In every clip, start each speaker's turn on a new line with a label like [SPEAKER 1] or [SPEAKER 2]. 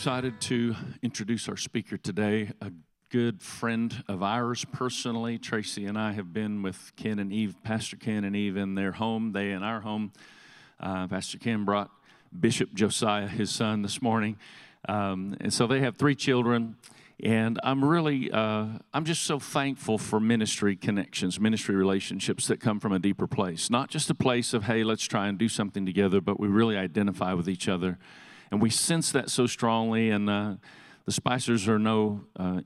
[SPEAKER 1] excited to introduce our speaker today, a good friend of ours personally. Tracy and I have been with Ken and Eve, Pastor Ken and Eve, in their home, they in our home. Uh, Pastor Ken brought Bishop Josiah, his son, this morning. Um, and so they have three children. And I'm really, uh, I'm just so thankful for ministry connections, ministry relationships that come from a deeper place. Not just a place of, hey, let's try and do something together, but we really identify with each other. And we sense that so strongly. And uh, the Spicers are no uh,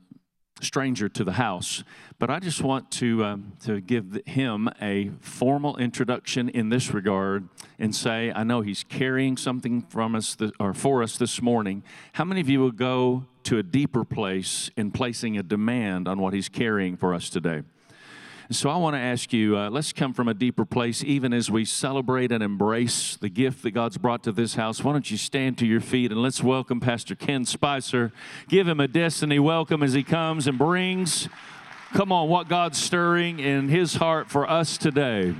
[SPEAKER 1] stranger to the house, but I just want to um, to give him a formal introduction in this regard and say, I know he's carrying something from us th- or for us this morning. How many of you will go to a deeper place in placing a demand on what he's carrying for us today? So I want to ask you, uh, let's come from a deeper place, even as we celebrate and embrace the gift that God's brought to this house. Why don't you stand to your feet and let's welcome Pastor Ken Spicer. Give him a destiny welcome as he comes and brings, come on, what God's stirring in his heart for us today.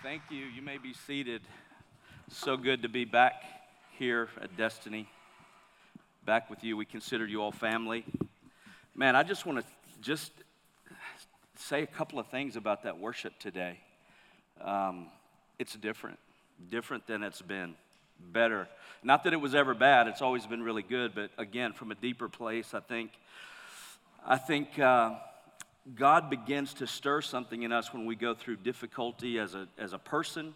[SPEAKER 2] Thank you. You may be seated. So good to be back here at Destiny back with you. We consider you all family. Man, I just want to just say a couple of things about that worship today. Um, it's different, different than it's been. Better. Not that it was ever bad. It's always been really good. But again, from a deeper place, I think, I think uh, God begins to stir something in us when we go through difficulty as a as a person,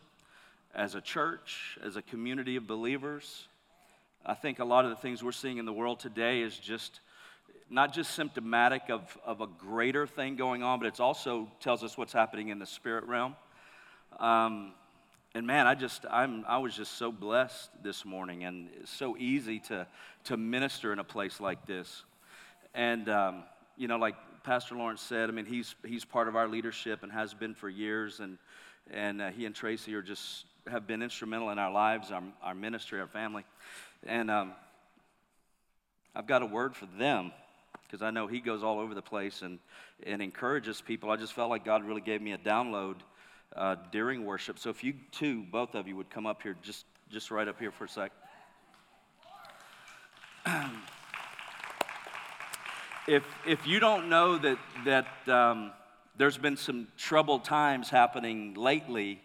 [SPEAKER 2] as a church, as a community of believers. I think a lot of the things we're seeing in the world today is just not just symptomatic of, of a greater thing going on, but it also tells us what's happening in the spirit realm. Um, and man, I just I'm I was just so blessed this morning, and it's so easy to to minister in a place like this. And um, you know, like Pastor Lawrence said, I mean, he's he's part of our leadership and has been for years, and and uh, he and Tracy are just have been instrumental in our lives, our, our ministry, our family. And um, I've got a word for them because I know he goes all over the place and, and encourages people. I just felt like God really gave me a download uh, during worship. So if you two, both of you, would come up here, just, just right up here for a sec. if, if you don't know that, that um, there's been some troubled times happening lately,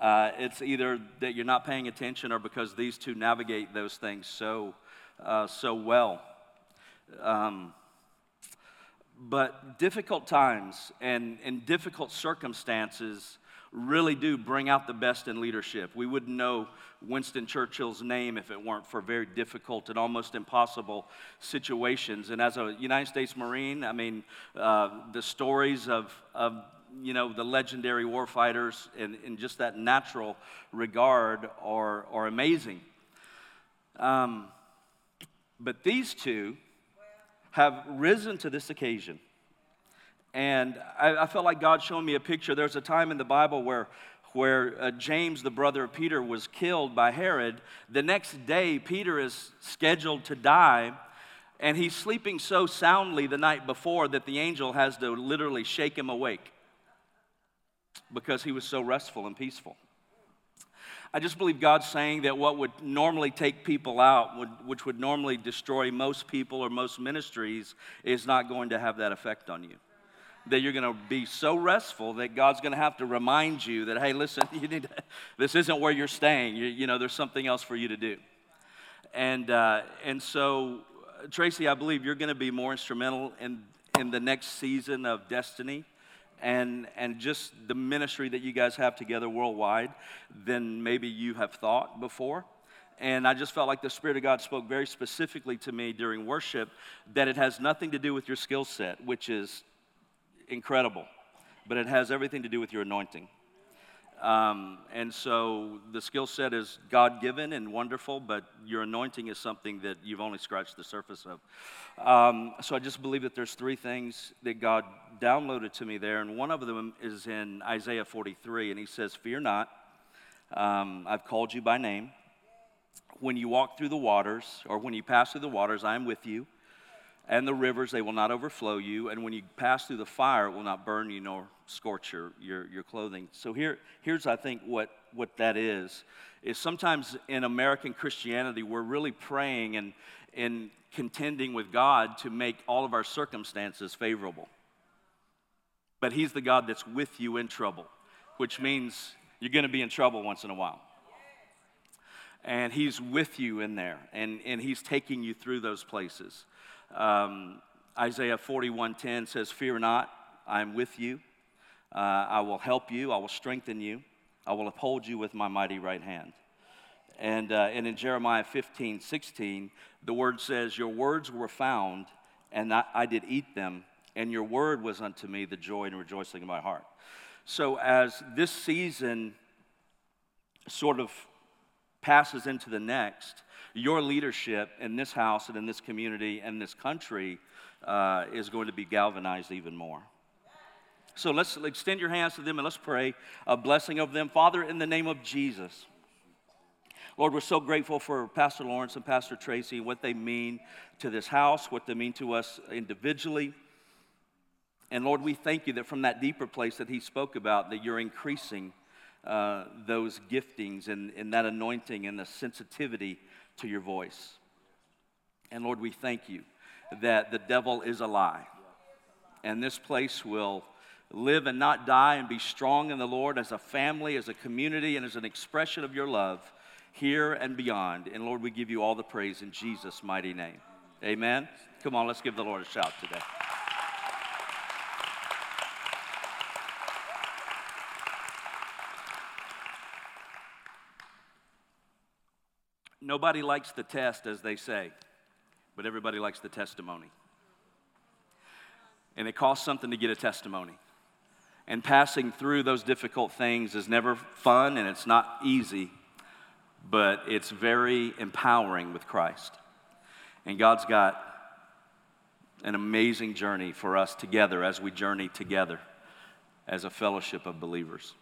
[SPEAKER 2] uh, it's either that you're not paying attention or because these two navigate those things so, uh, so well. Um, but difficult times and, and difficult circumstances really do bring out the best in leadership. We wouldn't know Winston Churchill's name if it weren't for very difficult and almost impossible situations. And as a United States Marine, I mean, uh, the stories of, of you know, the legendary warfighters in, in just that natural regard are, are amazing. Um, but these two have risen to this occasion. And I, I felt like God showed me a picture. There's a time in the Bible where, where uh, James, the brother of Peter, was killed by Herod. The next day, Peter is scheduled to die. And he's sleeping so soundly the night before that the angel has to literally shake him awake because he was so restful and peaceful. I just believe God's saying that what would normally take people out, would, which would normally destroy most people or most ministries, is not going to have that effect on you. That you're going to be so restful that God's going to have to remind you that, hey, listen, you need to, this isn't where you're staying. You, you, know, there's something else for you to do. And, uh, and so, Tracy, I believe you're going to be more instrumental in, in the next season of destiny and, and just the ministry that you guys have together worldwide than maybe you have thought before. And I just felt like the Spirit of God spoke very specifically to me during worship that it has nothing to do with your skill set, which is incredible, but it has everything to do with your anointing. Um, and so the skill set is God given and wonderful, but your anointing is something that you've only scratched the surface of. Um, so I just believe that there's three things that God downloaded to me there, and one of them is in Isaiah 43, and he says, Fear not, um, I've called you by name. When you walk through the waters, or when you pass through the waters, I am with you. And the rivers, they will not overflow you. And when you pass through the fire, it will not burn you nor scorch your, your, your clothing. So here, here's, I think, what, what that is, is sometimes in American Christianity, we're really praying and, and contending with God to make all of our circumstances favorable. But He's the God that's with you in trouble, which means you're going to be in trouble once in a while. And He's with you in there, and, and He's taking you through those places. Um, Isaiah 41:10 says, "Fear not, I am with you. Uh, I will help you. I will strengthen you. I will uphold you with my mighty right hand." And, uh, and in Jeremiah 15, 16, the word says, Your words were found, and I, I, did eat them, and your word was unto me the joy and rejoicing of my heart. So, as this season sort of passes into the next, your leadership in this house and in this community and this country uh, is going to be galvanized even more. So let's extend your hands to them and let's pray a blessing of them. Father, in the name of Jesus. Lord, we're so grateful for Pastor Lawrence and Pastor Tracy, what they mean to this house, what they mean to us individually. And Lord, we thank you that from that deeper place that he spoke about, that you're increasing uh, those giftings and, and that anointing and the sensitivity to your voice. And Lord, we thank you that the devil is a lie. And this place will live and not die and be strong in the Lord as a family, as a community, and as an expression of your love here and beyond. And Lord, we give you all the praise in Jesus' mighty name. Amen. Come on, let's give the Lord a shout today. Nobody likes the test, as they say, but everybody likes the testimony. And it costs something to get a testimony. And passing through those difficult things is never fun and it's not easy, but it's very empowering with Christ. And God's got an amazing journey for us together as we journey together as a fellowship of believers.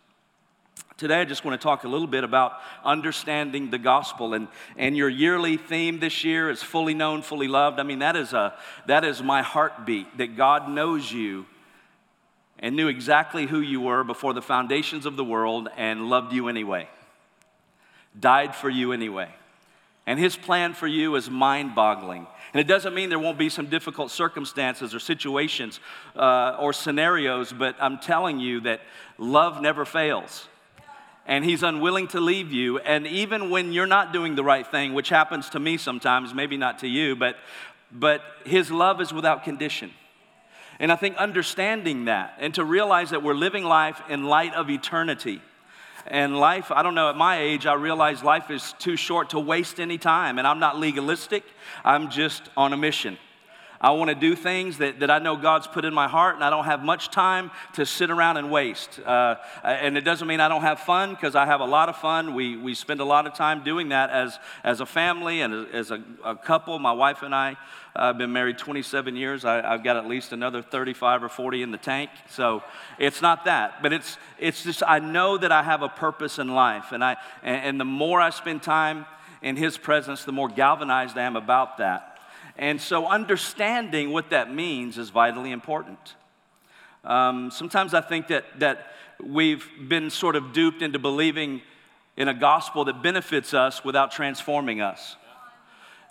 [SPEAKER 2] Today, I just want to talk a little bit about understanding the gospel. And, and your yearly theme this year is fully known, fully loved. I mean, that is, a, that is my heartbeat that God knows you and knew exactly who you were before the foundations of the world and loved you anyway, died for you anyway. And his plan for you is mind boggling. And it doesn't mean there won't be some difficult circumstances or situations uh, or scenarios, but I'm telling you that love never fails and he's unwilling to leave you. And even when you're not doing the right thing, which happens to me sometimes, maybe not to you, but, but his love is without condition. And I think understanding that and to realize that we're living life in light of eternity. And life, I don't know, at my age, I realize life is too short to waste any time. And I'm not legalistic, I'm just on a mission. I want to do things that, that I know God's put in my heart, and I don't have much time to sit around and waste. Uh, and it doesn't mean I don't have fun, because I have a lot of fun. We, we spend a lot of time doing that as, as a family and as a, a couple. My wife and I have uh, been married 27 years. I, have got at least another 35 or 40 in the tank. So it's not that, but it's, it's just I know that I have a purpose in life. And, I, and, and the more I spend time in His presence, the more galvanized I am about that. And so, understanding what that means is vitally important. Um, sometimes I think that, that we've been sort of duped into believing in a gospel that benefits us without transforming us.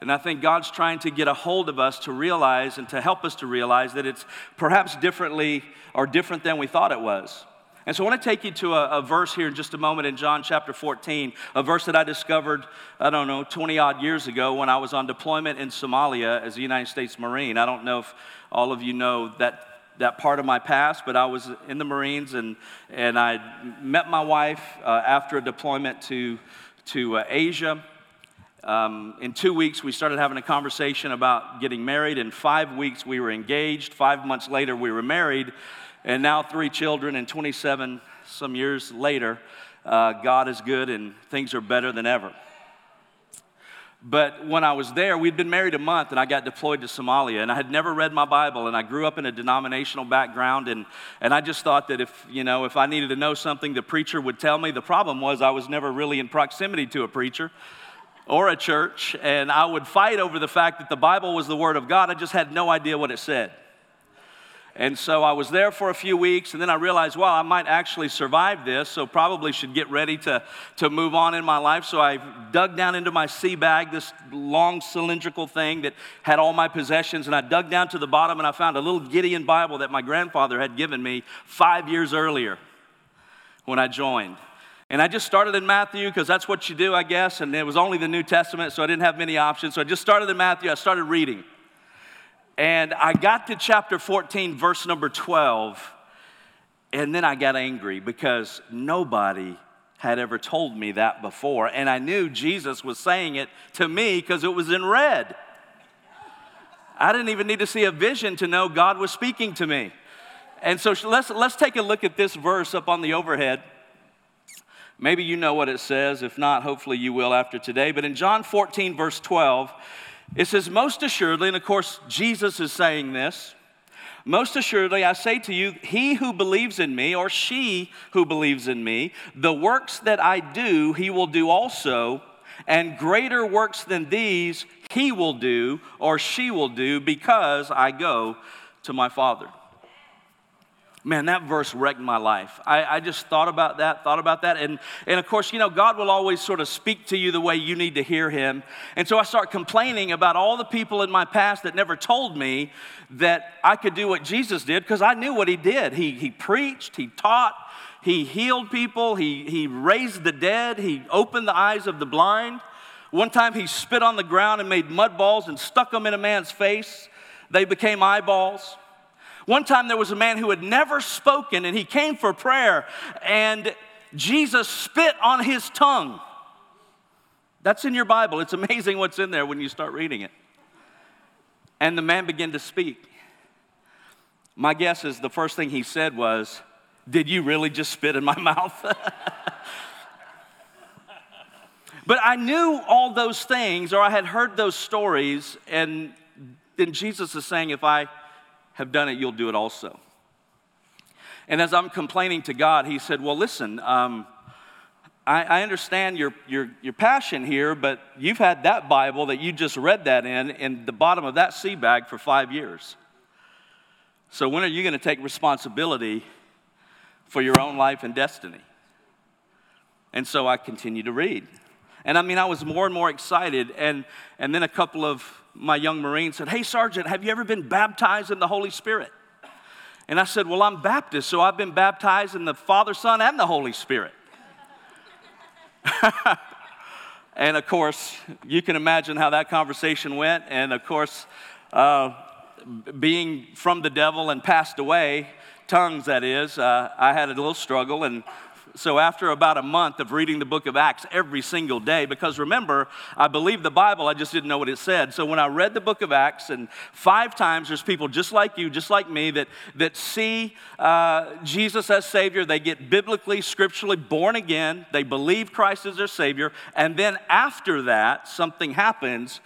[SPEAKER 2] And I think God's trying to get a hold of us to realize and to help us to realize that it's perhaps differently or different than we thought it was. And so I want to take you to a, a, verse here in just a moment in John chapter 14, a verse that I discovered, I don't know, 20 odd years ago when I was on deployment in Somalia as a United States Marine. I don't know if all of you know that, that part of my past, but I was in the Marines and, and I met my wife uh, after a deployment to, to uh, Asia. Um, in two weeks, we started having a conversation about getting married. In five weeks, we were engaged. Five months later, we were married. And now, three children, and 27 some years later, uh, God is good and things are better than ever. But when I was there, we'd been married a month and I got deployed to Somalia. And I had never read my Bible and I grew up in a denominational background. And, and I just thought that if, you know, if I needed to know something, the preacher would tell me. The problem was I was never really in proximity to a preacher or a church, and I would fight over the fact that the Bible was the Word of God. I just had no idea what it said. And so I was there for a few weeks, and then I realized, well, I might actually survive this, so probably should get ready to, to move on in my life. So I dug down into my sea bag, this long cylindrical thing that had all my possessions, and I dug down to the bottom and I found a little Gideon Bible that my grandfather had given me five years earlier when I joined. And I just started in Matthew because that's what you do, I guess. And it was only the New Testament, so I didn't have many options. So I just started in Matthew. I started reading. And I got to chapter 14, verse number 12. And then I got angry because nobody had ever told me that before. And I knew Jesus was saying it to me because it was in red. I didn't even need to see a vision to know God was speaking to me. And so let's, let's take a look at this verse up on the overhead. Maybe you know what it says. If not, hopefully you will after today. But in John 14, verse 12, it says, Most assuredly, and of course, Jesus is saying this. Most assuredly, I say to you, he who believes in me, or she who believes in me, the works that I do, he will do also, and greater works than these he will do, or she will do, because I go to my Father. Man, that verse wrecked my life. I, I, just thought about that, thought about that. And, and of course, you know, God will always sort of speak to you the way you need to hear Him. And so I start complaining about all the people in my past that never told me that I could do what Jesus did because I knew what He did. He, he preached, He taught, He healed people, he, he raised the dead, He opened the eyes of the blind. One time He spit on the ground and made mud balls and stuck them in a man's face. They became eyeballs. One time there was a man who had never spoken and he came for prayer and Jesus spit on his tongue. That's in your Bible. It's amazing what's in there when you start reading it. And the man began to speak. My guess is the first thing he said was, Did you really just spit in my mouth? but I knew all those things, or I had heard those stories, and then Jesus is saying, If I have done it, you'll do it also. And as I'm complaining to God, He said, Well, listen, um, I, I, understand your, your, your passion here, but you've had that Bible that you just read that in, in the bottom of that sea bag for five years. So when are you going to take responsibility for your own life and destiny? And so I continue to read. And I mean, I was more and more excited. And, and then a couple of my young Marines said, Hey, Sergeant, have you ever been baptized in the Holy Spirit? And I said, Well, I'm Baptist, so I've been baptized in the Father, Son, and the Holy Spirit. and of course, you can imagine how that conversation went. And of course, uh, being from the devil and passed away, tongues that is, uh, I had a little struggle. And so, after about a month of reading the book of Acts every single day, because remember, I believed the Bible, I just didn't know what it said. So, when I read the book of Acts, and five times there's people just like you, just like me, that, that see uh, Jesus as Savior, they get biblically, scripturally born again, they believe Christ is their Savior, and then after that, something happens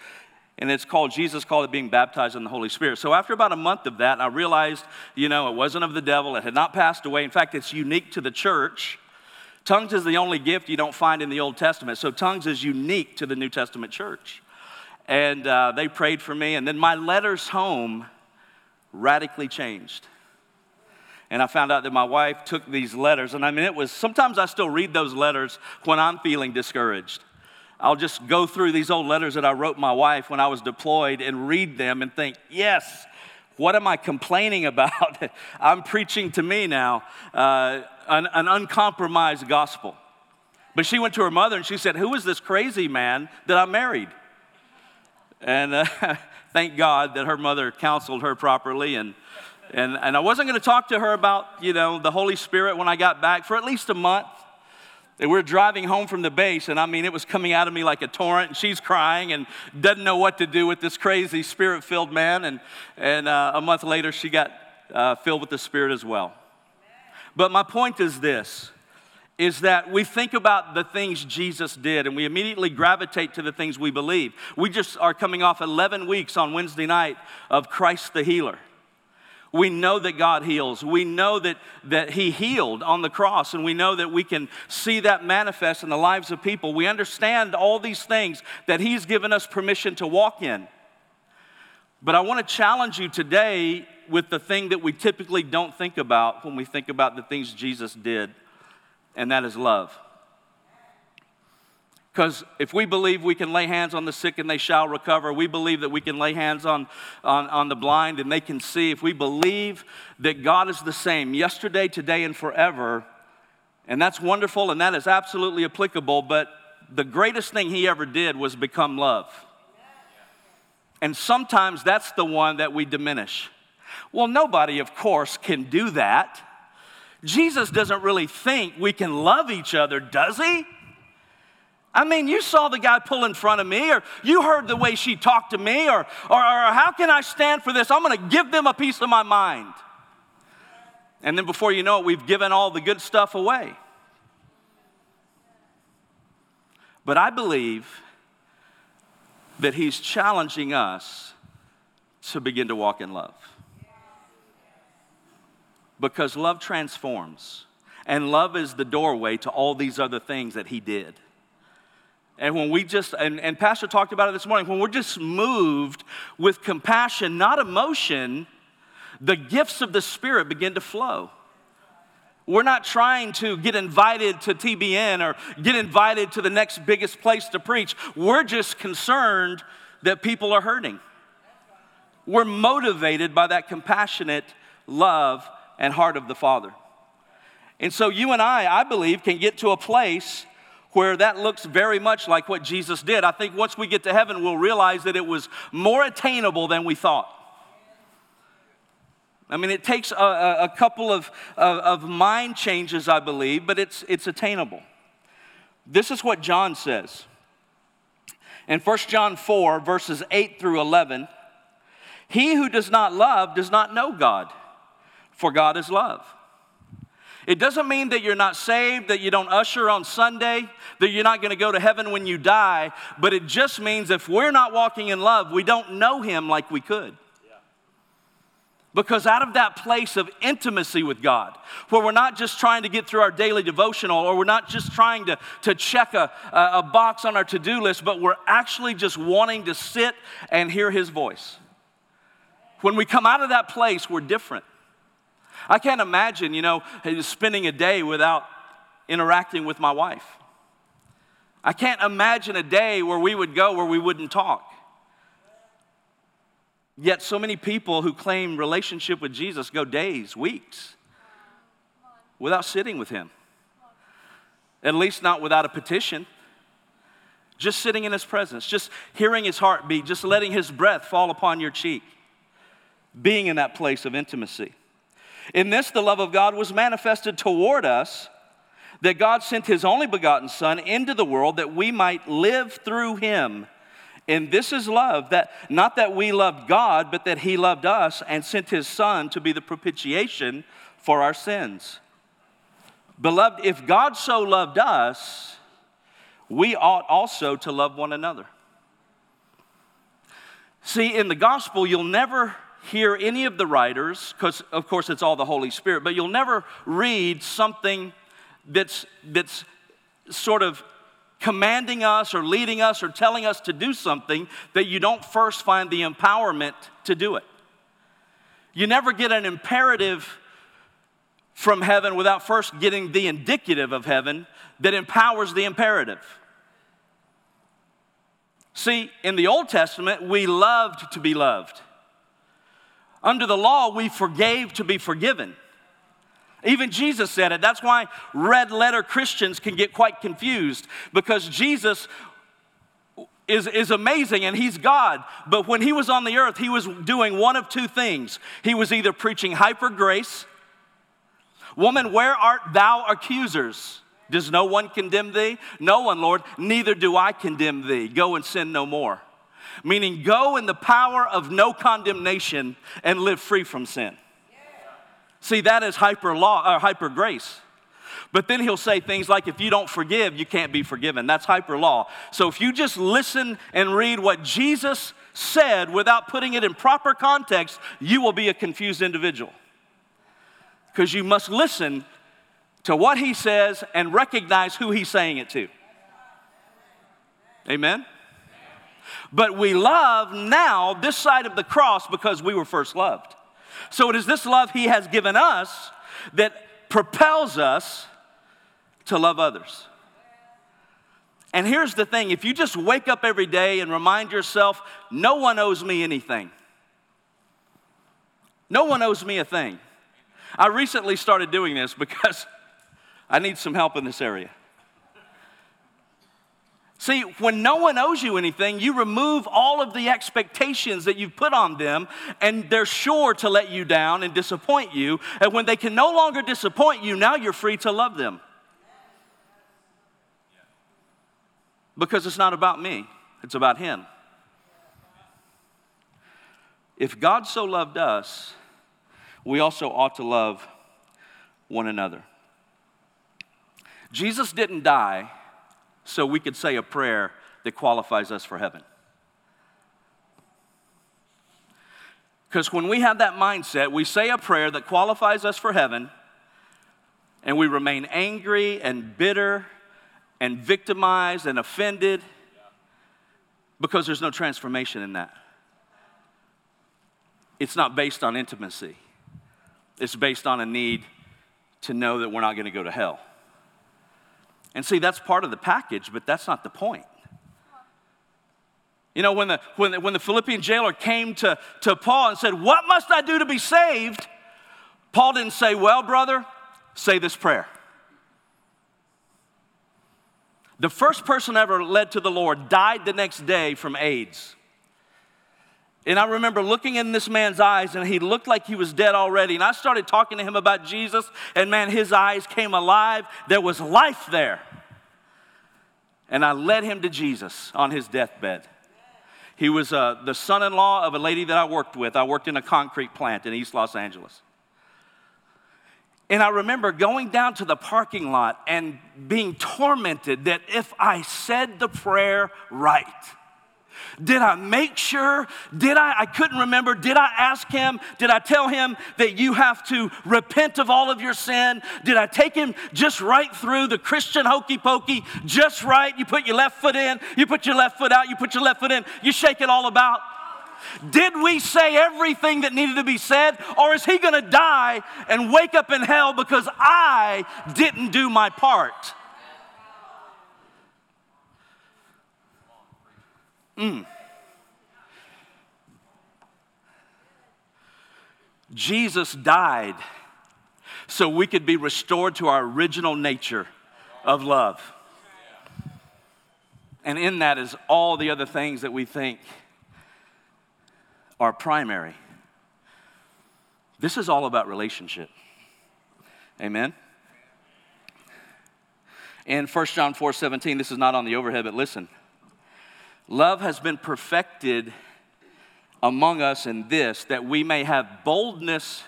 [SPEAKER 2] and it's called jesus called it being baptized in the holy spirit so after about a month of that i realized you know it wasn't of the devil it had not passed away in fact it's unique to the church Tongues is the only gift you don't find in the Old Testament. So tongues is unique to the New Testament church. And uh, they prayed for me. And then my letters home radically changed. And I found out that my wife took these letters. And I mean, it was sometimes I still read those letters when I'm feeling discouraged. I'll just go through these old letters that I wrote my wife when I was deployed and read them and think, yes, what am I complaining about? I'm preaching to me now uh, an, an uncompromised gospel. But she went to her mother and she said, Who is this crazy man that I married? And uh, thank God that her mother counseled her properly. And, and, and I wasn't going to talk to her about, you know, the Holy Spirit when I got back for at least a month. And we're driving home from the base, and I mean, it was coming out of me like a torrent, and she's crying and doesn't know what to do with this crazy spirit filled man. And, and uh, a month later, she got uh, filled with the Spirit as well. But my point is this is that we think about the things Jesus did and we immediately gravitate to the things we believe. We just are coming off 11 weeks on Wednesday night of Christ the healer. We know that God heals. We know that, that He healed on the cross, and we know that we can see that manifest in the lives of people. We understand all these things that He's given us permission to walk in. But I want to challenge you today with the thing that we typically don't think about when we think about the things Jesus did, and that is love. Because if we believe we can lay hands on the sick and they shall recover, we believe that we can lay hands on, on, on the blind and they can see, if we believe that God is the same yesterday, today, and forever, and that's wonderful and that is absolutely applicable, but the greatest thing he ever did was become love. And sometimes that's the one that we diminish. Well, nobody, of course, can do that. Jesus doesn't really think we can love each other, does he? I mean, you saw the guy pull in front of me, or you heard the way she talked to me, or, or, or how can I stand for this? I'm going to give them a piece of my mind. And then before you know it, we've given all the good stuff away. But I believe that he's challenging us to begin to walk in love. Because love transforms, and love is the doorway to all these other things that he did. And when we just, and, and Pastor talked about it this morning, when we're just moved with compassion, not emotion, the gifts of the Spirit begin to flow. We're not trying to get invited to TBN or get invited to the next biggest place to preach. We're just concerned that people are hurting. We're motivated by that compassionate love and heart of the Father. And so you and I, I believe, can get to a place where that looks very much like what Jesus did. I think once we get to heaven, we'll realize that it was more attainable than we thought. I mean, it takes a, a couple of, of, of mind changes, I believe, but it's, it's attainable. This is what John says. In 1 John 4, verses 8 through 11, he who does not love does not know God, for God is love. It doesn't mean that you're not saved, that you don't usher on Sunday, that you're not going to go to heaven when you die, but it just means if we're not walking in love, we don't know Him like we could. Because out of that place of intimacy with God, where we're not just trying to get through our daily devotional, or we're not just trying to, to check a, a box on our to do list, but we're actually just wanting to sit and hear His voice. When we come out of that place, we're different. I can't imagine, you know, spending a day without interacting with my wife. I can't imagine a day where we would go where we wouldn't talk. Yet, so many people who claim relationship with Jesus go days, weeks without sitting with Him. At least, not without a petition. Just sitting in His presence, just hearing His heartbeat, just letting His breath fall upon your cheek, being in that place of intimacy. In this, the love of God was manifested toward us, that God sent his only begotten Son into the world that we might live through him. And this is love, that not that we loved God, but that he loved us and sent his Son to be the propitiation for our sins. Beloved, if God so loved us, we ought also to love one another. See, in the gospel, you'll never hear any of the writers, because of course it's all the Holy Spirit, but you'll never read something that's, that's sort of commanding us or leading us or telling us to do something that you don't first find the empowerment to do it. You never get an imperative from heaven without first getting the indicative of heaven that empowers the imperative. See, in the Old Testament, we loved to be loved. Under the law, we forgave to be forgiven. Even Jesus said it. That's why red letter Christians can get quite confused because Jesus is, is amazing and he's God. But when he was on the earth, he was doing one of two things. He was either preaching hyper grace, Woman, where art thou accusers? Does no one condemn thee? No one, Lord, neither do I condemn thee. Go and sin no more meaning go in the power of no condemnation and live free from sin. See, that is hyper law or uh, hyper grace. But then he'll say things like, if you don't forgive, you can't be forgiven. That's hyper law. So if you just listen and read what Jesus said without putting it in proper context, you will be a confused individual. Because you must listen to what he says and recognize who he's saying it to. Amen? But we love now this side of the cross because we were first loved. So it is this love he has given us that propels us to love others. And here's the thing if you just wake up every day and remind yourself, no one owes me anything, no one owes me a thing. I recently started doing this because I need some help in this area. See, when no one owes you anything, you remove all of the expectations that you've put on them, and they're sure to let you down and disappoint you. And when they can no longer disappoint you, now you're free to love them. Because it's not about me, it's about Him. If God so loved us, we also ought to love one another. Jesus didn't die so we could say a prayer that qualifies us for heaven. Because when we have that mindset, we say a prayer that qualifies us for heaven, and we remain angry and bitter and victimized and offended because there's no transformation in that. It's not based on intimacy, it's based on a need to know that we're not going to go to hell. And see, that's part of the package, but that's not the point. You know, when the, when the, when the Philippian jailer came to, to Paul and said, What must I do to be saved? Paul didn't say, Well, brother, say this prayer. The first person ever led to the Lord died the next day from AIDS. And I remember looking in this man's eyes, and he looked like he was dead already. And I started talking to him about Jesus, and man, his eyes came alive. There was life there. And I led him to Jesus on his deathbed. He was uh, the son in law of a lady that I worked with. I worked in a concrete plant in East Los Angeles. And I remember going down to the parking lot and being tormented that if I said the prayer right, did I make sure? Did I? I couldn't remember. Did I ask him? Did I tell him that you have to repent of all of your sin? Did I take him just right through the Christian hokey pokey, just right? You put your left foot in, you put your left foot out, you put your left foot in, you shake it all about. Did we say everything that needed to be said? Or is he going to die and wake up in hell because I didn't do my part? Mm. Jesus died so we could be restored to our original nature of love. And in that is all the other things that we think are primary. This is all about relationship. Amen. In 1 John 4 17, this is not on the overhead, but listen. Love has been perfected among us in this, that we may have boldness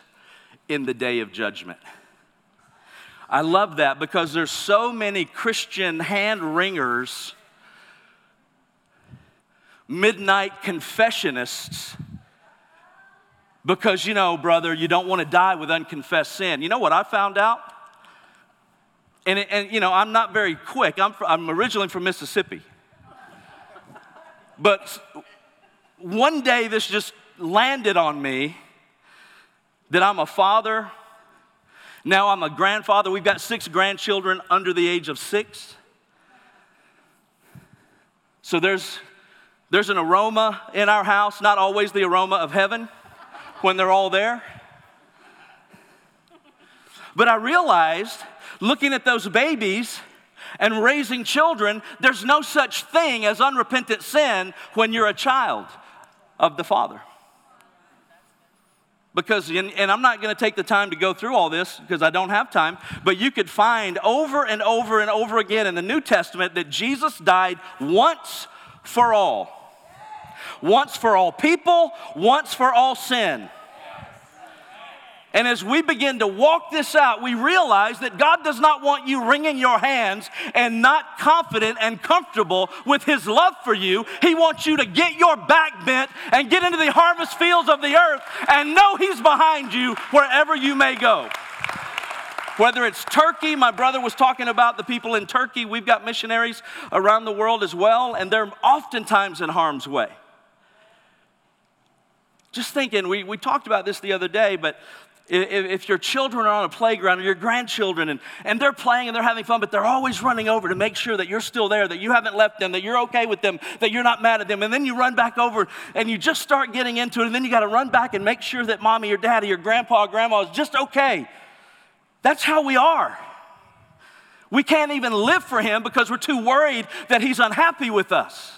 [SPEAKER 2] in the day of judgment. I love that because there's so many Christian hand wringers, midnight confessionists, because you know, brother, you don't want to die with unconfessed sin. You know what I found out? And, and you know, I'm not very quick. I'm, I'm originally from Mississippi. But one day this just landed on me that I'm a father. Now I'm a grandfather. We've got six grandchildren under the age of six. So there's, there's an aroma in our house, not always the aroma of heaven when they're all there. But I realized looking at those babies and raising children, there's no such thing as unrepentant sin when you're a child of the Father. Because, and I'm not going to take the time to go through all this because I don't have time, but you could find over and over and over again in the New Testament that Jesus died once for all. Once for all people, once for all sin. And as we begin to walk this out, we realize that God does not want you wringing your hands and not confident and comfortable with His love for you. He wants you to get your back bent and get into the harvest fields of the earth and know He's behind you wherever you may go. Whether it's Turkey, my brother was talking about the people in Turkey. We've got missionaries around the world as well, and they're oftentimes in harm's way. Just thinking, we, we talked about this the other day, but if, your children are on a playground or your grandchildren and, and they're playing and they're having fun, but they're always running over to make sure that you're still there, that you haven't left them, that you're okay with them, that you're not mad at them. And then you run back over and you just start getting into it. And then you got to run back and make sure that mommy or daddy or grandpa or grandma is just okay. That's how we are. We can't even live for him because we're too worried that he's unhappy with us.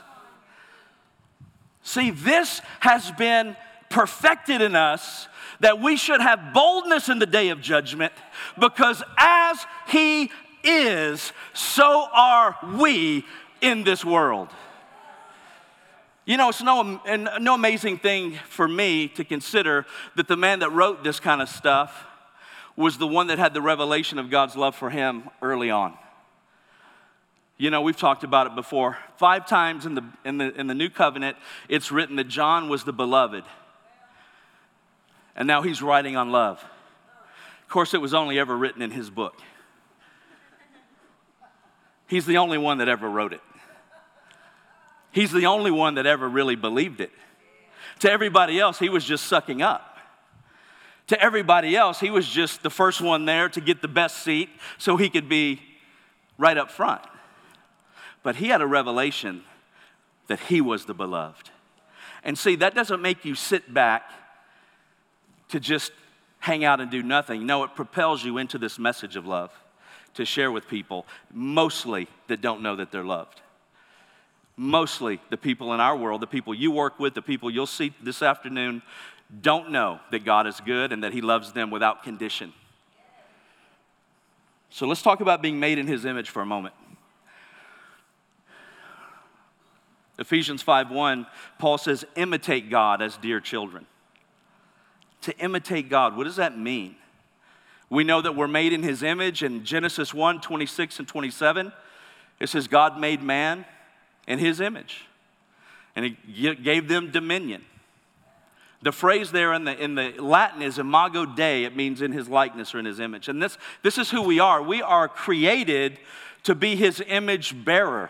[SPEAKER 2] See, this has been perfected in us that we should have boldness in the day of judgment because as He is, so are we in this world. You know, it's no, no amazing thing for me to consider that the man that wrote this kind of stuff was the one that had the revelation of God's love for him early on. You know, we've talked about it before. Five times in the, in the, in the New Covenant, it's written that John was the beloved and now he's writing on love. Of course, it was only ever written in his book. He's the only one that ever wrote it. He's the only one that ever really believed it. To everybody else, he was just sucking up. To everybody else, he was just the first one there to get the best seat so he could be right up front. But he had a revelation that he was the beloved. And see, that doesn't make you sit back to just hang out and do nothing. No, it propels you into this message of love to share with people, mostly that don't know that they're loved. Mostly the people in our world, the people you work with, the people you'll see this afternoon, don't know that God is good and that He loves them without condition. So let's talk about being made in His image for a moment. Ephesians 5:1, Paul says, imitate God as dear children to imitate God. What does that mean? We know that we're made in his image in Genesis 1 26 and 27. It says, God made man in his image, and he gave them dominion. The phrase there in the, in the Latin is imago Dei. It means in his likeness or in his image. And this, this is who we are. We are created to be his image bearer.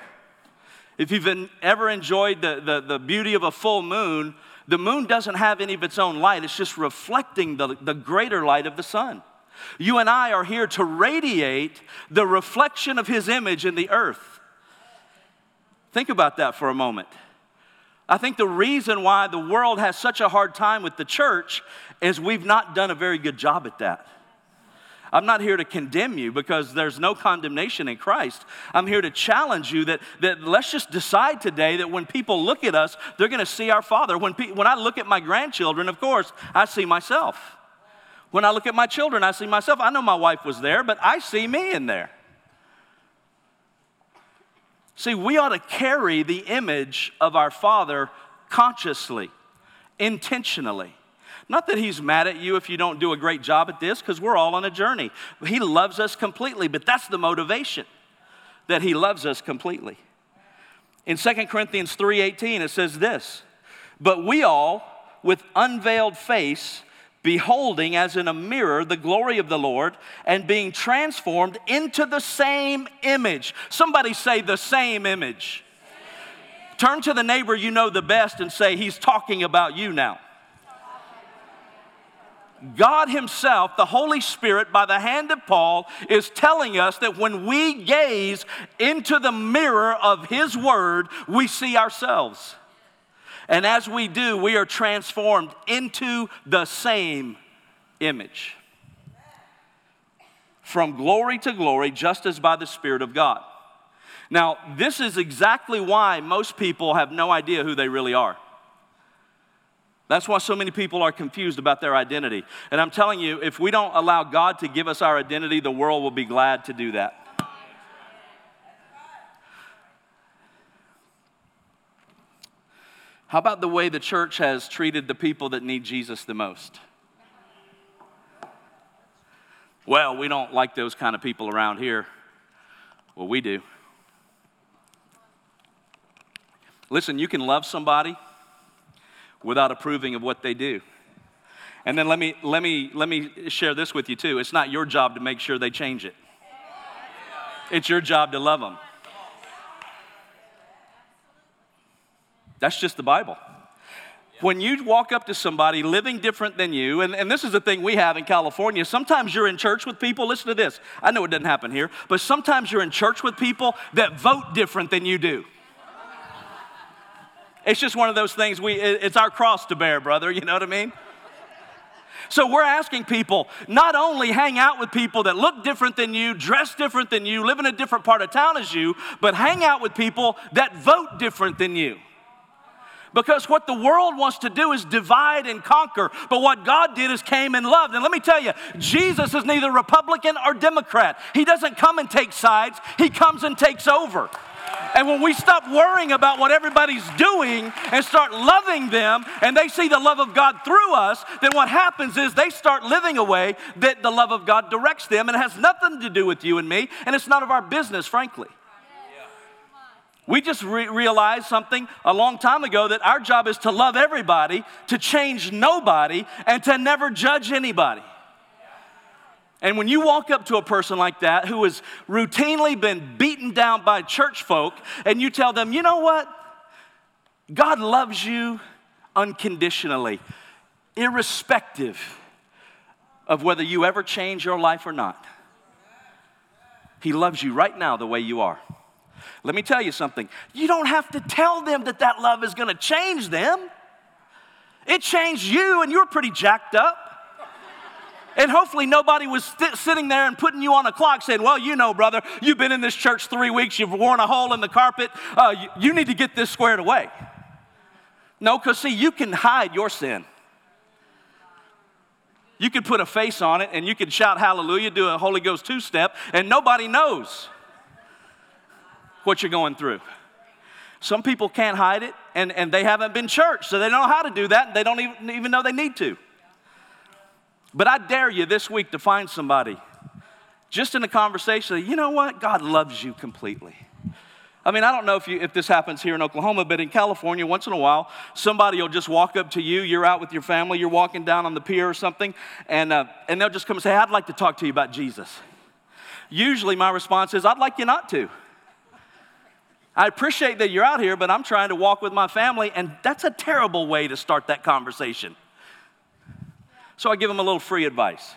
[SPEAKER 2] If you've ever enjoyed the, the, the beauty of a full moon, the moon doesn't have any of its own light, it's just reflecting the, the greater light of the sun. You and I are here to radiate the reflection of His image in the earth. Think about that for a moment. I think the reason why the world has such a hard time with the church is we've not done a very good job at that. I'm not here to condemn you because there's no condemnation in Christ. I'm here to challenge you that, that let's just decide today that when people look at us, they're going to see our Father. When, pe- when I look at my grandchildren, of course, I see myself. When I look at my children, I see myself. I know my wife was there, but I see me in there. See, we ought to carry the image of our Father consciously, intentionally. Not that he's mad at you if you don't do a great job at this, because we're all on a journey. He loves us completely, but that's the motivation that he loves us completely. In 2 Corinthians 3:18 it says this, "But we all with unveiled face beholding as in a mirror the glory of the Lord and being transformed into the same image." Somebody say the same image. Turn to the neighbor you know the best and say he's talking about you now. God Himself, the Holy Spirit, by the hand of Paul, is telling us that when we gaze into the mirror of His Word, we see ourselves. And as we do, we are transformed into the same image. From glory to glory, just as by the Spirit of God. Now, this is exactly why most people have no idea who they really are. That's why so many people are confused about their identity. And I'm telling you, if we don't allow God to give us our identity, the world will be glad to do that. How about the way the church has treated the people that need Jesus the most? Well, we don't like those kind of people around here. Well, we do. Listen, you can love somebody without approving of what they do. And then let me, let, me, let me share this with you too. It's not your job to make sure they change it, it's your job to love them. That's just the Bible. When you walk up to somebody living different than you, and, and this is the thing we have in California, sometimes you're in church with people, listen to this. I know it doesn't happen here, but sometimes you're in church with people that vote different than you do. It's just one of those things we it's our cross to bear, brother, you know what I mean? So we're asking people not only hang out with people that look different than you, dress different than you, live in a different part of town as you, but hang out with people that vote different than you. Because what the world wants to do is divide and conquer. But what God did is came and loved. And let me tell you, Jesus is neither Republican or Democrat. He doesn't come and take sides, He comes and takes over. And when we stop worrying about what everybody's doing and start loving them, and they see the love of God through us, then what happens is they start living a way that the love of God directs them, and it has nothing to do with you and me, and it's none of our business, frankly. We just re- realized something a long time ago that our job is to love everybody, to change nobody, and to never judge anybody. And when you walk up to a person like that who has routinely been beaten down by church folk, and you tell them, you know what? God loves you unconditionally, irrespective of whether you ever change your life or not. He loves you right now the way you are. Let me tell you something. You don't have to tell them that that love is going to change them. It changed you, and you're pretty jacked up. And hopefully, nobody was st- sitting there and putting you on a clock saying, Well, you know, brother, you've been in this church three weeks, you've worn a hole in the carpet, uh, you, you need to get this squared away. No, because see, you can hide your sin. You could put a face on it and you could shout hallelujah, do a Holy Ghost two step, and nobody knows what you're going through. Some people can't hide it and, and they haven't been church, so they don't know how to do that and they don't even, even know they need to. But I dare you this week to find somebody just in a conversation you know what? God loves you completely. I mean, I don't know if, you, if this happens here in Oklahoma, but in California, once in a while, somebody will just walk up to you. You're out with your family, you're walking down on the pier or something, and, uh, and they'll just come and say, I'd like to talk to you about Jesus. Usually, my response is, I'd like you not to. I appreciate that you're out here, but I'm trying to walk with my family, and that's a terrible way to start that conversation. So I give them a little free advice.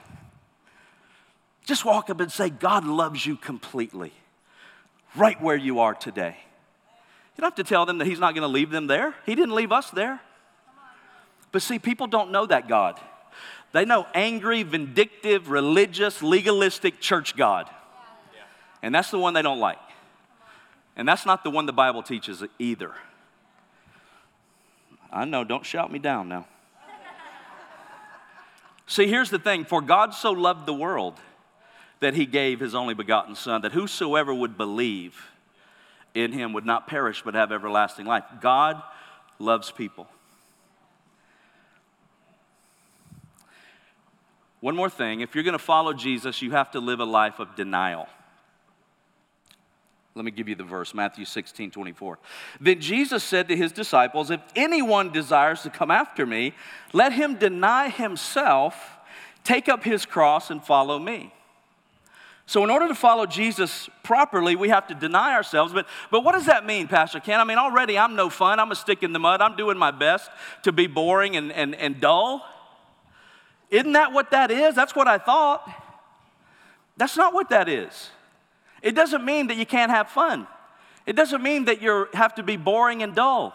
[SPEAKER 2] Just walk up and say, God loves you completely, right where you are today. You don't have to tell them that He's not going to leave them there. He didn't leave us there. But see, people don't know that God. They know angry, vindictive, religious, legalistic church God. And that's the one they don't like. And that's not the one the Bible teaches either. I know, don't shout me down now. See, here's the thing for God so loved the world that he gave his only begotten Son, that whosoever would believe in him would not perish but have everlasting life. God loves people. One more thing if you're going to follow Jesus, you have to live a life of denial. Let me give you the verse, Matthew 16, 24. Then Jesus said to his disciples, If anyone desires to come after me, let him deny himself, take up his cross, and follow me. So, in order to follow Jesus properly, we have to deny ourselves. But, but what does that mean, Pastor Ken? I mean, already I'm no fun. I'm a stick in the mud. I'm doing my best to be boring and, and, and dull. Isn't that what that is? That's what I thought. That's not what that is. It doesn't mean that you can't have fun. It doesn't mean that you have to be boring and dull.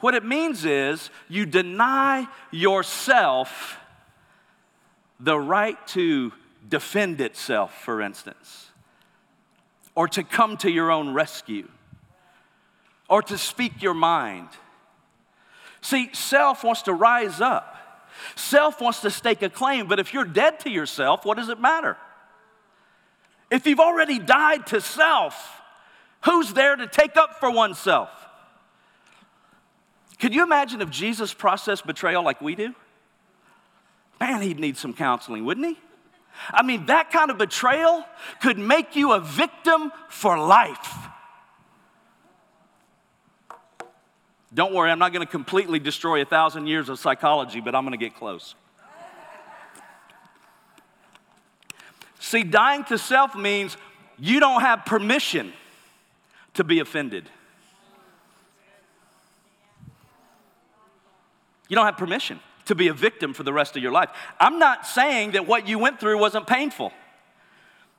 [SPEAKER 2] What it means is you deny yourself the right to defend itself, for instance, or to come to your own rescue, or to speak your mind. See, self wants to rise up. Self wants to stake a claim, but if you're dead to yourself, what does it matter? If you've already died to self, who's there to take up for oneself? Could you imagine if Jesus processed betrayal like we do? Man, he'd need some counseling, wouldn't he? I mean, that kind of betrayal could make you a victim for life. Don't worry, I'm not going to completely destroy a thousand years of psychology, but I'm going to get close. See, dying to self means you don't have permission to be offended. You don't have permission to be a victim for the rest of your life. I'm not saying that what you went through wasn't painful.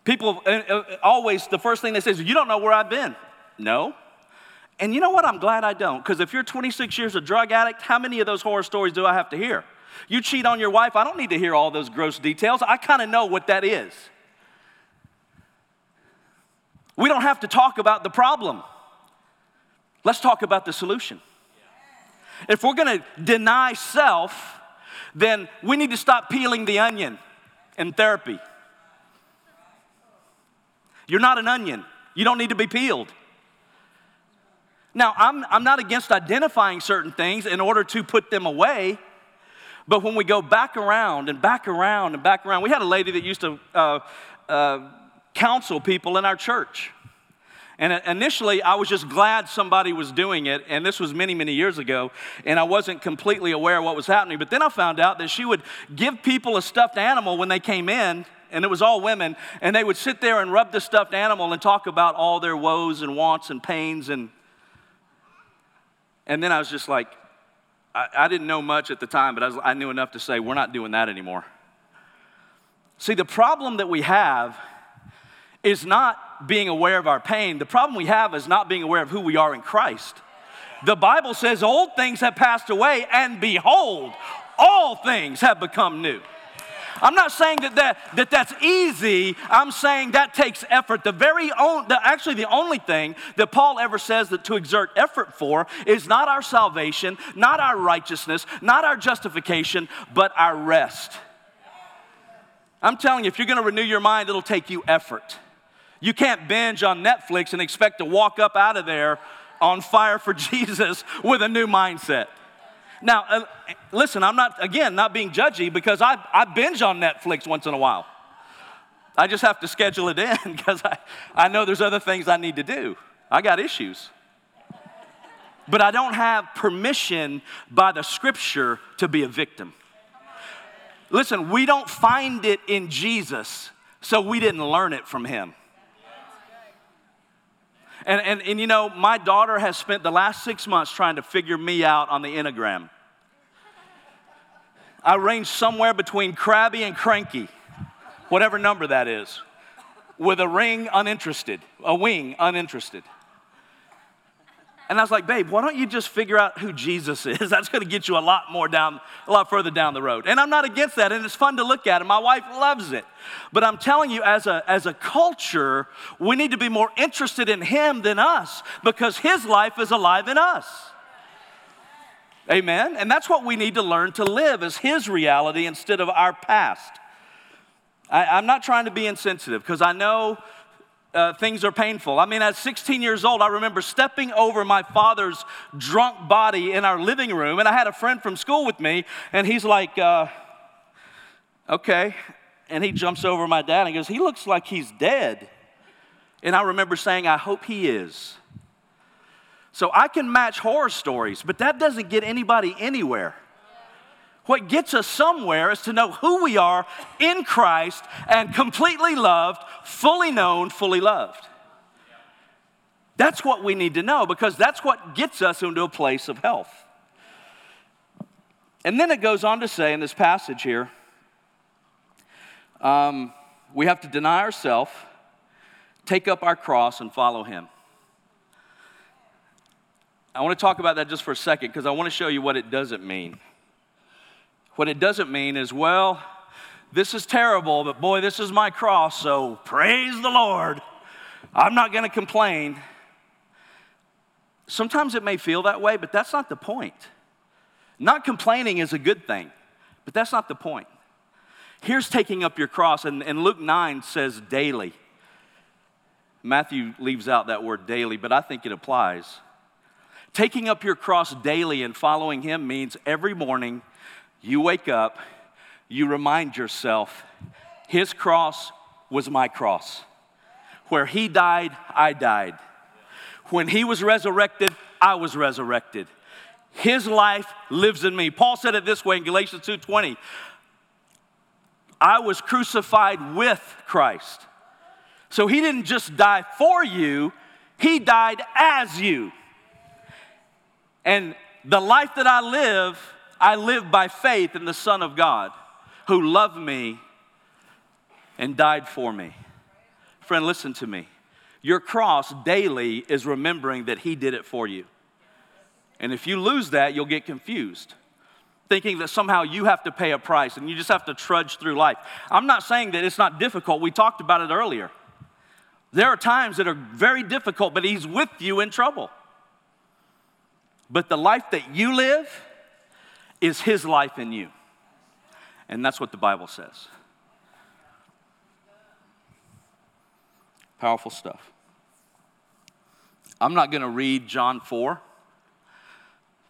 [SPEAKER 2] People uh, uh, always, the first thing they say is, You don't know where I've been. No. And you know what? I'm glad I don't. Because if you're 26 years a drug addict, how many of those horror stories do I have to hear? You cheat on your wife, I don't need to hear all those gross details. I kind of know what that is. We don't have to talk about the problem. Let's talk about the solution. If we're going to deny self, then we need to stop peeling the onion in therapy. You're not an onion, you don't need to be peeled. Now, I'm, I'm not against identifying certain things in order to put them away, but when we go back around and back around and back around, we had a lady that used to uh, uh, counsel people in our church. And initially, I was just glad somebody was doing it, and this was many, many years ago, and I wasn't completely aware of what was happening. But then I found out that she would give people a stuffed animal when they came in, and it was all women, and they would sit there and rub the stuffed animal and talk about all their woes and wants and pains. And, and then I was just like, I, I didn't know much at the time, but I, was, I knew enough to say, we're not doing that anymore. See, the problem that we have is not being aware of our pain. The problem we have is not being aware of who we are in Christ. The Bible says, Old things have passed away, and behold, all things have become new. I'm not saying that, that, that that's easy. I'm saying that takes effort. The very own, the, actually, the only thing that Paul ever says that to exert effort for is not our salvation, not our righteousness, not our justification, but our rest. I'm telling you, if you're going to renew your mind, it'll take you effort. You can't binge on Netflix and expect to walk up out of there on fire for Jesus with a new mindset. Now, uh, listen, I'm not, again, not being judgy because I, I binge on Netflix once in a while. I just have to schedule it in because I, I know there's other things I need to do. I got issues. But I don't have permission by the scripture to be a victim. Listen, we don't find it in Jesus, so we didn't learn it from him. And, and, and you know, my daughter has spent the last six months trying to figure me out on the Enneagram. I range somewhere between crabby and cranky, whatever number that is, with a ring uninterested, a wing uninterested. And I was like, babe, why don't you just figure out who Jesus is? That's going to get you a lot more down, a lot further down the road. And I'm not against that, and it's fun to look at, and my wife loves it. But I'm telling you, as a, as a culture, we need to be more interested in him than us because his life is alive in us. Amen? And that's what we need to learn to live as his reality instead of our past. I, I'm not trying to be insensitive because I know uh, things are painful. I mean, at 16 years old, I remember stepping over my father's drunk body in our living room, and I had a friend from school with me, and he's like, uh, okay. And he jumps over my dad and goes, he looks like he's dead. And I remember saying, I hope he is. So I can match horror stories, but that doesn't get anybody anywhere. What gets us somewhere is to know who we are in Christ and completely loved, fully known, fully loved. That's what we need to know because that's what gets us into a place of health. And then it goes on to say in this passage here um, we have to deny ourselves, take up our cross, and follow Him. I want to talk about that just for a second because I want to show you what it doesn't mean. What it doesn't mean is, well, this is terrible, but boy, this is my cross, so praise the Lord. I'm not going to complain. Sometimes it may feel that way, but that's not the point. Not complaining is a good thing, but that's not the point. Here's taking up your cross, and, and Luke 9 says daily. Matthew leaves out that word daily, but I think it applies. Taking up your cross daily and following him means every morning you wake up, you remind yourself, His cross was my cross. Where he died, I died. When he was resurrected, I was resurrected. His life lives in me. Paul said it this way in Galatians 2:20. I was crucified with Christ. So he didn't just die for you, he died as you. And the life that I live, I live by faith in the Son of God who loved me and died for me. Friend, listen to me. Your cross daily is remembering that He did it for you. And if you lose that, you'll get confused, thinking that somehow you have to pay a price and you just have to trudge through life. I'm not saying that it's not difficult. We talked about it earlier. There are times that are very difficult, but He's with you in trouble. But the life that you live is His life in you. And that's what the Bible says. Powerful stuff. I'm not going to read John 4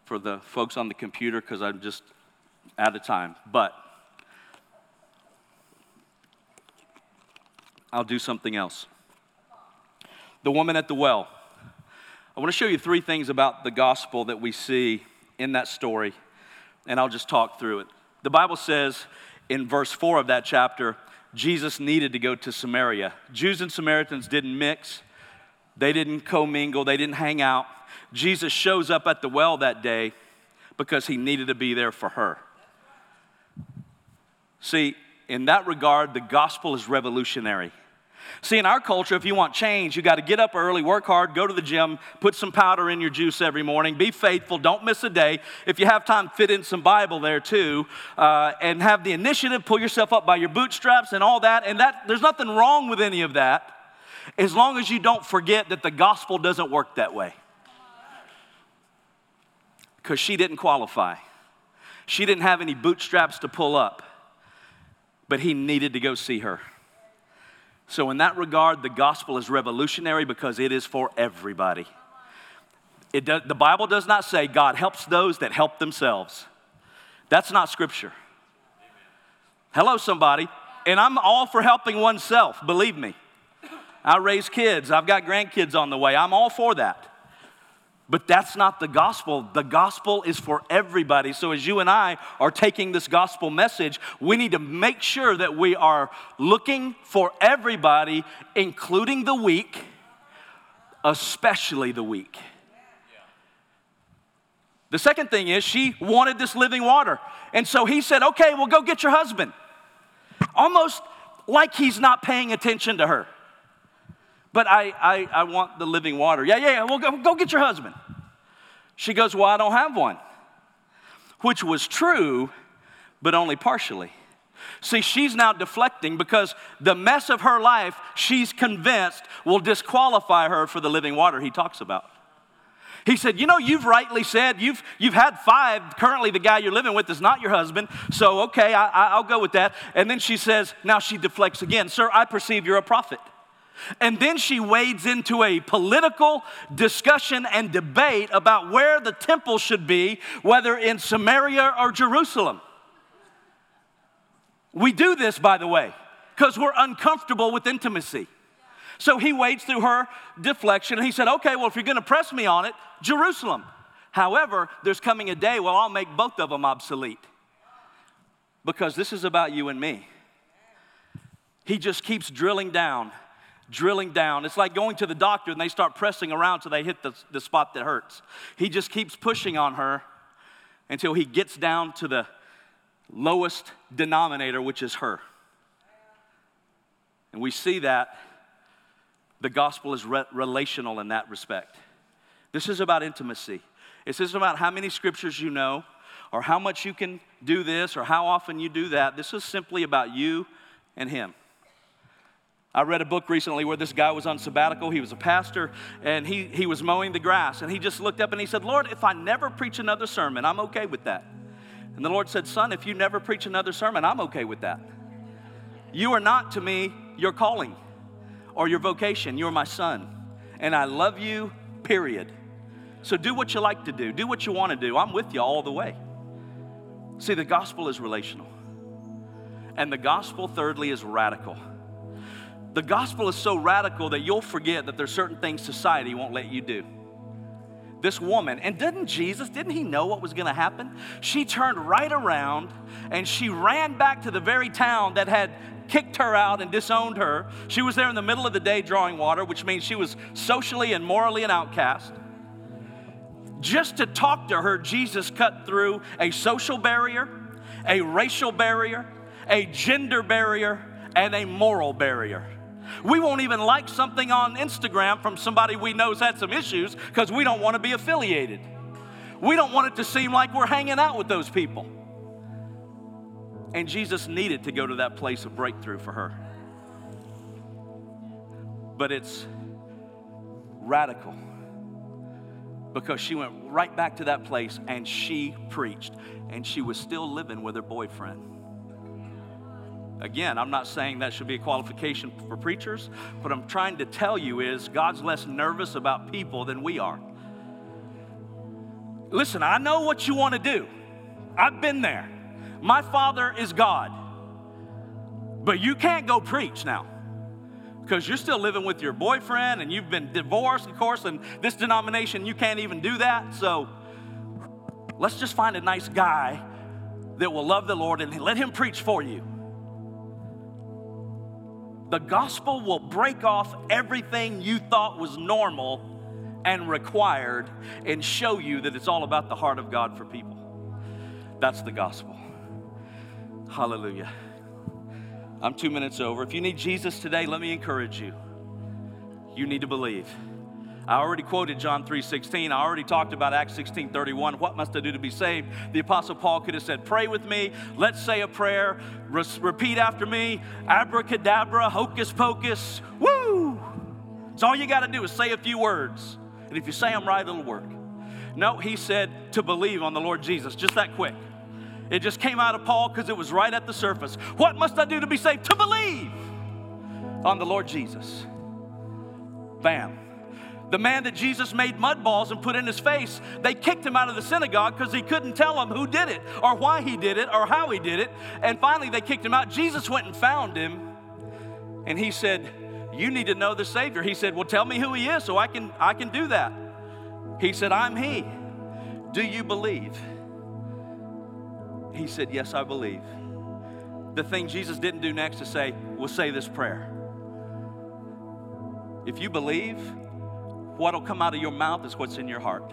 [SPEAKER 2] for the folks on the computer because I'm just out of time. But I'll do something else. The woman at the well. I want to show you three things about the gospel that we see in that story, and I'll just talk through it. The Bible says in verse 4 of that chapter Jesus needed to go to Samaria. Jews and Samaritans didn't mix, they didn't commingle, they didn't hang out. Jesus shows up at the well that day because he needed to be there for her. See, in that regard, the gospel is revolutionary. See, in our culture, if you want change, you got to get up early, work hard, go to the gym, put some powder in your juice every morning, be faithful, don't miss a day. If you have time, fit in some Bible there too, uh, and have the initiative, pull yourself up by your bootstraps and all that. And that there's nothing wrong with any of that, as long as you don't forget that the gospel doesn't work that way. Because she didn't qualify. She didn't have any bootstraps to pull up, but he needed to go see her. So, in that regard, the gospel is revolutionary because it is for everybody. Does, the Bible does not say God helps those that help themselves. That's not scripture. Hello, somebody. And I'm all for helping oneself, believe me. I raise kids, I've got grandkids on the way. I'm all for that. But that's not the gospel. The gospel is for everybody. So, as you and I are taking this gospel message, we need to make sure that we are looking for everybody, including the weak, especially the weak. The second thing is, she wanted this living water. And so he said, Okay, well, go get your husband. Almost like he's not paying attention to her but I, I, I want the living water. Yeah, yeah, yeah, well, go, go get your husband. She goes, Well, I don't have one. Which was true, but only partially. See, she's now deflecting because the mess of her life, she's convinced, will disqualify her for the living water he talks about. He said, You know, you've rightly said you've, you've had five. Currently, the guy you're living with is not your husband. So, okay, I, I'll go with that. And then she says, Now she deflects again. Sir, I perceive you're a prophet. And then she wades into a political discussion and debate about where the temple should be, whether in Samaria or Jerusalem. We do this, by the way, because we're uncomfortable with intimacy. So he wades through her deflection and he said, Okay, well, if you're going to press me on it, Jerusalem. However, there's coming a day where I'll make both of them obsolete because this is about you and me. He just keeps drilling down drilling down. It's like going to the doctor and they start pressing around till they hit the, the spot that hurts. He just keeps pushing on her until he gets down to the lowest denominator, which is her. And we see that the gospel is re- relational in that respect. This is about intimacy. This isn't about how many scriptures you know or how much you can do this or how often you do that. This is simply about you and him. I read a book recently where this guy was on sabbatical. He was a pastor and he, he was mowing the grass. And he just looked up and he said, Lord, if I never preach another sermon, I'm okay with that. And the Lord said, Son, if you never preach another sermon, I'm okay with that. You are not to me your calling or your vocation. You're my son. And I love you, period. So do what you like to do, do what you want to do. I'm with you all the way. See, the gospel is relational. And the gospel, thirdly, is radical. The gospel is so radical that you'll forget that there's certain things society won't let you do. This woman, and didn't Jesus, didn't he know what was going to happen? She turned right around and she ran back to the very town that had kicked her out and disowned her. She was there in the middle of the day drawing water, which means she was socially and morally an outcast. Just to talk to her, Jesus cut through a social barrier, a racial barrier, a gender barrier, and a moral barrier. We won't even like something on Instagram from somebody we know's had some issues because we don't want to be affiliated. We don't want it to seem like we're hanging out with those people. And Jesus needed to go to that place of breakthrough for her. But it's radical because she went right back to that place and she preached, and she was still living with her boyfriend. Again, I'm not saying that should be a qualification for preachers. What I'm trying to tell you is God's less nervous about people than we are. Listen, I know what you want to do. I've been there. My father is God. But you can't go preach now because you're still living with your boyfriend and you've been divorced, of course, and this denomination, you can't even do that. So let's just find a nice guy that will love the Lord and let him preach for you. The gospel will break off everything you thought was normal and required and show you that it's all about the heart of God for people. That's the gospel. Hallelujah. I'm two minutes over. If you need Jesus today, let me encourage you. You need to believe. I already quoted John 3:16. I already talked about Acts 16:31. What must I do to be saved? The apostle Paul could have said, "Pray with me. Let's say a prayer. Re- repeat after me. Abracadabra, hocus pocus. Woo! So all you got to do is say a few words. And if you say them right, it'll work. No, he said to believe on the Lord Jesus, just that quick. It just came out of Paul because it was right at the surface. What must I do to be saved? To believe on the Lord Jesus. Bam. The man that Jesus made mud balls and put in his face, they kicked him out of the synagogue because he couldn't tell them who did it or why he did it or how he did it. And finally, they kicked him out. Jesus went and found him and he said, You need to know the Savior. He said, Well, tell me who he is so I can, I can do that. He said, I'm he. Do you believe? He said, Yes, I believe. The thing Jesus didn't do next is say, We'll say this prayer. If you believe, what'll come out of your mouth is what's in your heart.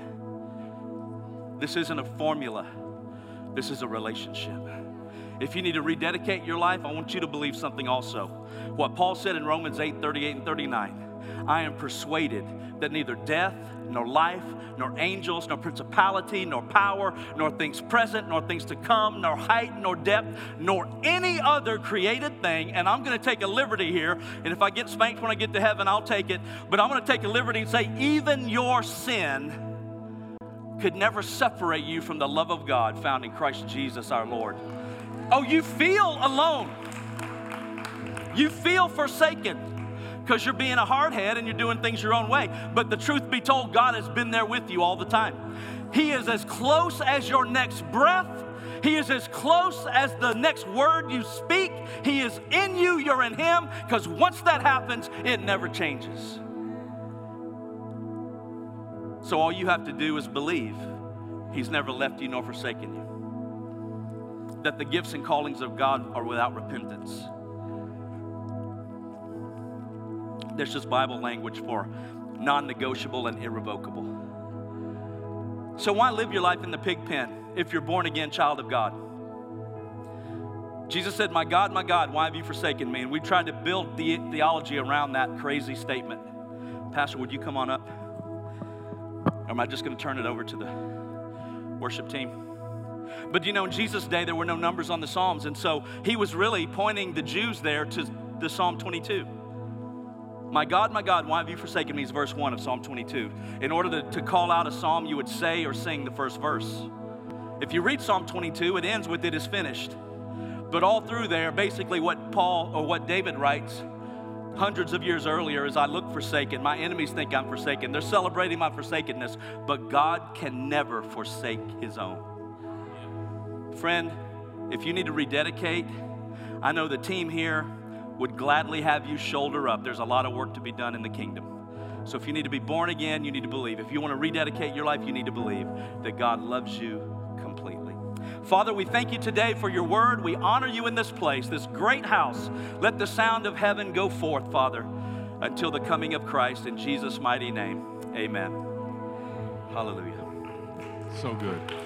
[SPEAKER 2] This isn't a formula, this is a relationship. If you need to rededicate your life, I want you to believe something also. What Paul said in Romans 8 38 and 39 I am persuaded that neither death, nor life, nor angels, nor principality, nor power, nor things present, nor things to come, nor height, nor depth, nor any other created thing. And I'm going to take a liberty here. And if I get spanked when I get to heaven, I'll take it. But I'm going to take a liberty and say, even your sin could never separate you from the love of God found in Christ Jesus our Lord. Oh, you feel alone. You feel forsaken because you're being a hardhead and you're doing things your own way. But the truth be told, God has been there with you all the time. He is as close as your next breath. He is as close as the next word you speak. He is in you, you're in Him, because once that happens, it never changes. So all you have to do is believe He's never left you nor forsaken you. That the gifts and callings of God are without repentance. There's just Bible language for non negotiable and irrevocable. So, why live your life in the pig pen if you're born again child of God? Jesus said, My God, my God, why have you forsaken me? And we tried to build the theology around that crazy statement. Pastor, would you come on up? Or am I just going to turn it over to the worship team? But you know, in Jesus' day, there were no numbers on the Psalms. And so he was really pointing the Jews there to the Psalm 22. My God, my God, why have you forsaken me? Is verse 1 of Psalm 22. In order to, to call out a psalm, you would say or sing the first verse. If you read Psalm 22, it ends with it is finished. But all through there, basically what Paul or what David writes hundreds of years earlier is I look forsaken. My enemies think I'm forsaken. They're celebrating my forsakenness, but God can never forsake his own. Friend, if you need to rededicate, I know the team here would gladly have you shoulder up. There's a lot of work to be done in the kingdom. So if you need to be born again, you need to believe. If you want to rededicate your life, you need to believe that God loves you completely. Father, we thank you today for your word. We honor you in this place, this great house. Let the sound of heaven go forth, Father, until the coming of Christ. In Jesus' mighty name, amen. Hallelujah.
[SPEAKER 3] So good.